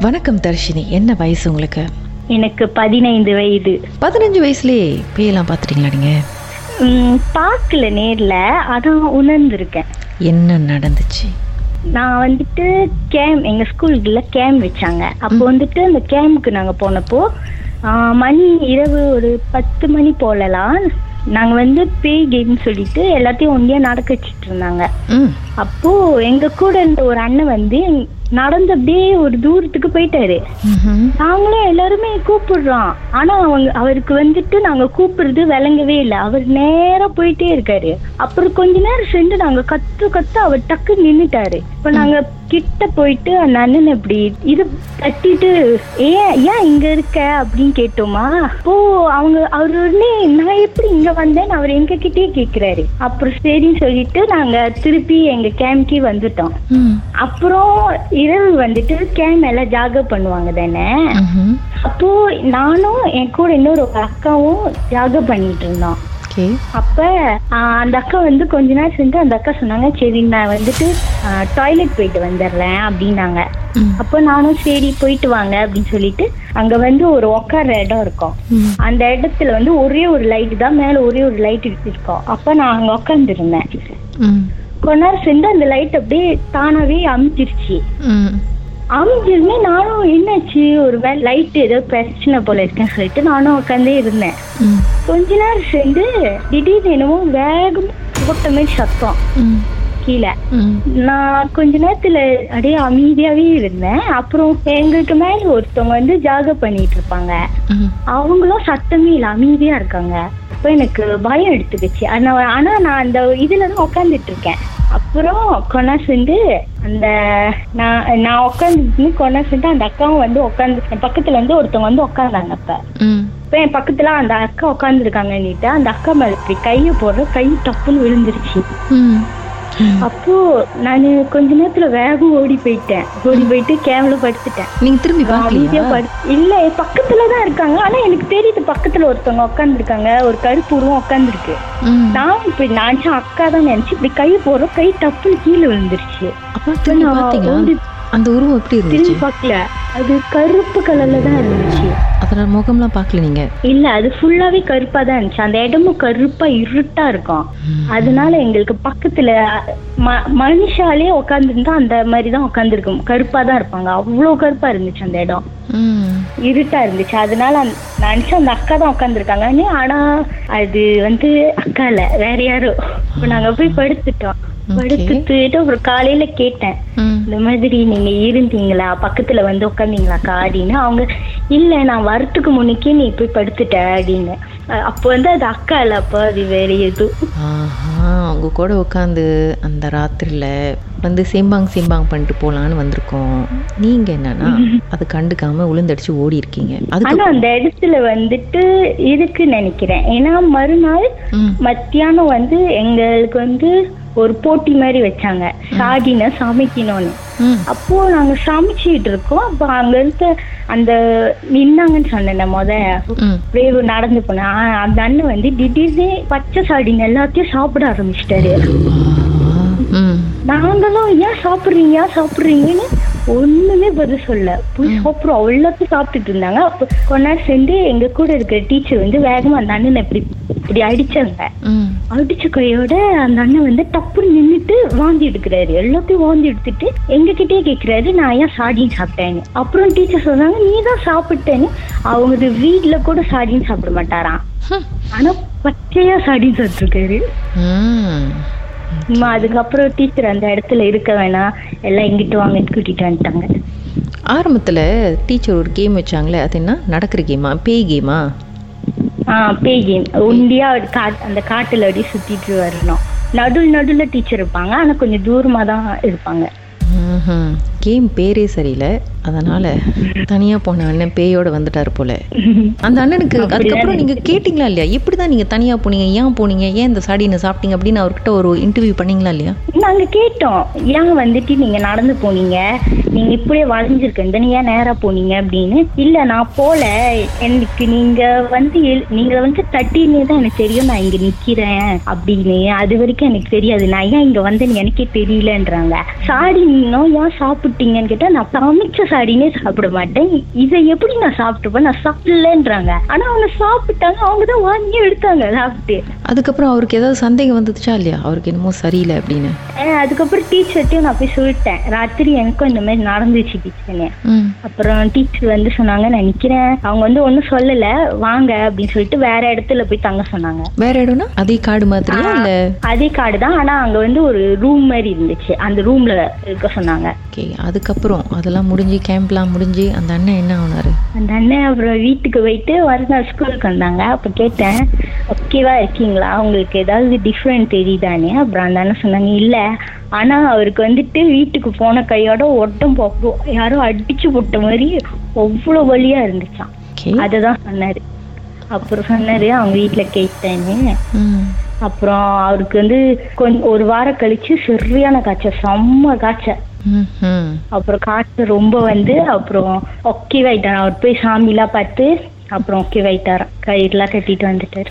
வணக்கம் தர்ஷினி என்ன வயசு உங்களுக்கு? எனக்கு பதினைந்து வயது. பதினஞ்சு வயசுலயே பேயெல்லாம் பார்த்துட்டீங்களா நீங்க? பார்க்கல நேர்ல அதான் உணர்ந்திருக்கேன். என்ன நடந்துச்சு? நான் வந்துட்டு கேம் எங்க ஸ்கூலுக்குள்ள கேம் வச்சாங்க. அப்போ வந்துட்டு அந்த கேமுக்கு நாங்க போனப்போ மணி இரவு ஒரு பத்து மணி போலலாம் நாங்க வந்து பேய் கேம் சொல்லிட்டு எல்லாத்தையும் ஒண்டியா நடக்க வச்சிட்டு இருந்தாங்க. ம். அப்போ எங்க கூட இருந்த ஒரு அண்ணன் வந்து நடந்து அப்படியே ஒரு தூரத்துக்கு போயிட்டாரு. நாங்களும் எல்லாருமே கூப்பிடுறோம். ஆனா அவங்க அவருக்கு வந்துட்டு நாங்க கூப்பிடுறது விளங்கவே இல்லை. அவர் நேரா போயிட்டே இருக்காரு. அப்புறம் கொஞ்ச நேரம் சென்று நாங்க கத்து கத்து அவர் டக்கு நின்னுட்டாரு. இப்ப நாங்க கிட்ட போயிட்டு அந்த அண்ணன் இப்படி இது தட்டிட்டு ஏன் ஏன் இங்க இருக்க? அப்படின்னு கேட்டோமா. அப்போ அவங்க அவர் உடனே நான் எப்படி இங்க வந்தேன்னு அவர் எங்க கிட்டயே கேக்குறாரு. அப்புறம் சரின்னு சொல்லிட்டு நாங்க திருப்பி எங்க கேம்கே வந்துட்டோம். அப்புறம் இரவு வந்துட்டு கேம் எல்லாம் ஜாக பண்ணுவாங்க தானே. அப்போ நானும் என் கூட இன்னொரு அக்காவும் ஜாக பண்ணிட்டு இருந்தோம். ஓகே அப்ப அந்த அக்கா வந்து கொஞ்ச நேரம் சென்று அந்த அக்கா சொன்னாங்க சரி நான் வந்துட்டு டாய்லெட் போயிட்டு வந்துடுறேன் அப்படின்னாங்க. அப்போ நானும் சரி போயிட்டு வாங்க அப்படின்னு சொல்லிட்டு அங்க வந்து ஒரு உட்கார்ற இடம் இருக்கும். அந்த இடத்துல வந்து ஒரே ஒரு லைட் தான் மேல ஒரே ஒரு லைட் இருக்கும். அப்ப நான் அங்க உட்காந்துருந்தேன். கொஞ்ச நேரம் சென்று அந்த லைட் அப்படியே தானாவே அமுச்சிருச்சு ம். அமுச்சிருந்தே நானும் என்னாச்சு ஒரு வேலை லைட் ஏதோ பிரச்சனை போல இருக்குன்னு சொல்லிட்டு நானும் உட்காந்தே இருந்தேன். கொஞ்ச நேரம் சேர்ந்து திடீர்னு என்னமோ வேகம் போட்ட மாதிரி சத்தம். கீழே. நான் கொஞ்ச நேரத்துல அப்படியே அமைதியாவே இருந்தேன் அப்புறம் எங்களுக்கு மேல ஒருத்தவங்க வந்து ஜாக பண்ணிட்டு இருப்பாங்க. அவங்களும் சத்தமே இல்ல அமைதியா இருக்காங்க அப்ப எனக்கு பயம் எடுத்துக்கிச்சு ஆனா நான் அந்த இதுல தான் உட்காந்துட்டு இருக்கேன் அப்புறம் கொண்டா சென்று அந்த நான் நான் உட்காந்து கொண்டா சென்று அந்த அக்காவும் வந்து உட்காந்து என் பக்கத்துல வந்து ஒருத்தவங்க வந்து உட்காந்தாங்க அப்ப. இப்ப என் பக்கத்துல அந்த அக்கா உட்காந்துருக்காங்கன்னுட்டு அந்த அக்கா மேல கையை போடுற கை டப்புன்னு விழுந்துருச்சு. அப்போ நான் கொஞ்ச நேரத்துல வேகம் ஓடி போயிட்டேன். ஓடி போயிட்டு கேம்ல படுத்துட்டேன். நீங்க திரும்பி அமைதியா படு இல்ல பக்கத்துல தான் இருக்காங்க. ஆனா எனக்கு தெரியுது பக்கத்துல ஒருத்தவங்க உட்காந்துருக்காங்க ஒரு கருப்பு உருவம் உட்காந்துருக்கு. நான் இப்படி நினைச்சேன் அக்கா தான் நினைச்சு இப்படி கை போடுறோம் கை டப்புன்னு கீழே விழுந்துருச்சு. திரும்பி நான் அந்த உருவம் எப்படி திரும்பி இருந்துச்சு பார்க்கல. அது கருப்பு கலர்ல தான் இருந்துச்சு. அதோட முகம்லாம் பார்க்கல நீங்க? இல்ல அது ஃபுல்லாவே கருப்பா தான் இருந்துச்சு. அந்த இடமும் கருப்பா இருட்டா இருக்கும். அதனால எங்களுக்கு பக்கத்துல மனுஷாலே உட்காந்துருந்தா அந்த மாதிரி தான் உட்காந்துருக்கும் கருப்பா தான் இருப்பாங்க. அவ்வளவு கருப்பா இருந்துச்சு அந்த இடம். இருட்டா இருந்துச்சு. அதனால நினைச்சேன் அந்த அக்கா தான் உட்காந்துருக்காங்கன்னு ஆனா அது வந்து அக்கா இல்ல வேற யாரோ. இப்ப நாங்க போய் படுத்துட்டோம். படுத்துட்டு அப்புறம் காலையில கேட்டேன். இந்த மாதிரி நீங்க இருந்தீங்களா? பக்கத்துல வந்து உட்காந்தீங்களாக்கா அப்படின்னு அவங்க இல்ல நான் வரத்துக்கு முன்னுக்கே நீ போய் படுத்துட்ட அப்படின்னு. அப்போ வந்து அது அக்கா இல்ல அப்போ அது வேற எது. ஆஹா உங்க கூட உட்காந்து அந்த ராத்திரில வந்து சிம்பாங் சிம்பாங் பண்ணிட்டு போலான்னு வந்திருக்கோம். நீங்க என்னன்னா அது கண்டுக்காம உளுந்தடிச்சு ஓடி இருக்கீங்க. ஆனா அந்த இடத்துல வந்துட்டு இருக்குன்னு நினைக்கிறேன். ஏன்னா மறுநாள். மத்தியானம் வந்து எங்களுக்கு வந்து ஒரு போட்டி மாதிரி வச்சாங்க. சாடின சமைக்கணும்னு. அப்போ நாங்க சமைச்சிட்டு இருக்கோம். அப்ப அங்க இருக்க அந்த நின்னாங்கன்னு சொன்னேன் முத. வேவு நடந்து போன. அந்த அண்ணன் வந்து திடீர்னு பச்சை சாடின் எல்லாத்தையும் சாப்பிட ஆரம்பிச்சிட்டாரு. நாங்களும் ஏன் சாப்பிடுறீங்க? சாப்பிடுறீங்கன்னு ஒண்ணுமே பதில் சொல்ல போய் சாப்பிடுறோம். எல்லாத்தையும் சாப்பிட்டுட்டு இருந்தாங்க. அப்ப கொஞ்ச நேரம் சேர்ந்து எங்க கூட இருக்கிற டீச்சர் வந்து வேகமா அந்த அண்ணனை இப்படி இப்படி அடிச்சாங்க. அடிச்ச கையோட அந்த அண்ணன் வந்து டப்புன்னு நின்னுட்டு வாந்தி எடுக்கிறாரு. எல்லாத்தையும் வாந்தி எடுத்துட்டு எங்க கிட்டயே கேக்குறாரு நான் ஏன் சாடின்னு சாப்பிட்டேன்னு? அப்புறம் டீச்சர் சொன்னாங்க நீ தான் சாப்பிட்டேன்னு. அவங்க வீட்ல கூட சாடின்னு சாப்பிட மாட்டாராம். ஆனா பச்சையா சாடின்னு சாப்பிட்டுருக்காரு. அம்மா, அதுக்கப்புறம் டீச்சர் அந்த இடத்துல இருக்க வேணாம். எல்லாம் எங்கிட்டு வாங்கன்னு கூட்டிட்டு வந்துட்டாங்க. ஆரம்பத்துல டீச்சர் ஒரு கேம் வச்சாங்களே அது என்ன? நடக்கிற கேமா பேய் கேமா ஆஹ் பேய் கேம் ஒண்டியா ஒரு கா- அந்த காட்டுல அப்படியே சுத்திட்டு வரணும். நடுவில் நடுவுல டீச்சர் இருப்பாங்க. ஆனா கொஞ்சம் தூரமா தான் இருப்பாங்க கேம் பேரே சரியில்லை. அதனால தனியா போன அண்ணன் பேயோட வந்துட்டாரு போல. அந்த அண்ணனுக்கு அதுக்கப்புறம் நீங்க கேட்டீங்களா இல்லையா? எப்படிதான் நீங்க தனியா போனீங்க ஏன் போனீங்க? ஏன் இந்த சாடினை சாப்பிட்டீங்க அப்படின்னு அவர்கிட்ட ஒரு இன்டர்வியூ பண்ணீங்களா இல்லையா? நாங்க கேட்டோம். ஏன் வந்துட்டு நீங்க நடந்து போனீங்க? நீங்க இப்படியே வளைஞ்சிருக்க நீ ஏன் நேரா போனீங்க அப்படின்னு. இல்ல நான் போல. எனக்கு நீங்க வந்து நீங்க வந்து தட்டினே தான் எனக்கு தெரியும். நான் இங்க நிக்கிறேன் அப்படின்னு. அது வரைக்கும் எனக்கு தெரியாது. நான் ஏன் இங்க வந்தேன்னு எனக்கே தெரியலன்றாங்க. சாடி நீங்களும் ஏன் சாப்பிடு சாப்பிட்டீங்கன்னு கேட்டா நான் சமைச்ச சாடினே சாப்பிட மாட்டேன். இதை எப்படி நான் சாப்பிட்டுப்பேன்? நான் சாப்பிடலன்றாங்க. ஆனா அவங்க சாப்பிட்டாங்க. அவங்க தான் வாங்கி எடுத்தாங்க சாப்பிட்டு. அதுக்கப்புறம் அவருக்கு ஏதாவது சந்தேகம் வந்துச்சா இல்லையா? அவருக்கு என்னமோ சரியில்லை அப்படின்னு. அதுக்கப்புறம் டீச்சர்ட்டையும் நான் போய் சொல்லிட்டேன். ராத்திரி எனக்கும் இந்த மாதிரி நடந்துச்சு டீச்சர்னு ம். அப்புறம் டீச்சர் வந்து சொன்னாங்க நான் நிக்கிறேன். அவங்க வந்து ஒன்றும் சொல்லல. வாங்க அப்படின்னு சொல்லிட்டு வேற இடத்துல போய் தங்க சொன்னாங்க. வேற இடம்னா? அதே காடு மாதிரியா இல்ல? அதே காடு தான். ஆனா அங்க வந்து ஒரு ரூம் மாதிரி இருந்துச்சு. அந்த ரூம்ல இருக்க சொன்னாங்க. அதுக்கப்புறம் அதெல்லாம் முடிஞ்சு கேம்ப்லாம் முடிஞ்சு அந்த அண்ணன் என்ன ஆனாரு? அந்த அண்ணன் அப்புறம் வீட்டுக்கு போயிட்டு மறுநாள் ஸ்கூலுக்கு வந்தாங்க. அப்ப கேட்டேன் ஓகேவா இருக்கீங்களா? உங்களுக்கு ஏதாவது டிஃப்ரெண்ட் தெரியுதானே? அப்புறம் அந்த அண்ணன் சொன்னாங்க இல்ல. ஆனா அவருக்கு வந்துட்டு வீட்டுக்கு போன கையோட ஒட்டம் போப்போம் யாரோ அடிச்சு போட்ட மாதிரி அவ்வளவு வலியா இருந்துச்சாம். ஓகே அததான் சொன்னாரு. அப்புறம் சொன்னாரு அவங்க வீட்டுல கேட்டேன்னு. அப்புறம் அவருக்கு வந்து கொஞ்சம் ஒரு வாரம் கழிச்சு சரியான காய்ச்சல் செம்ம காய்ச்சல். அப்புறம் காய்ச்சல் ரொம்ப வந்து அப்புறம் ஒக்கே ஆயிட்டார் அவர் போய் சாமிலாம் பார்த்து அப்புறம் ஒக்கே ஆயிட்டாராம் கயிறுலாம் கட்டிட்டு வந்துட்டாரு.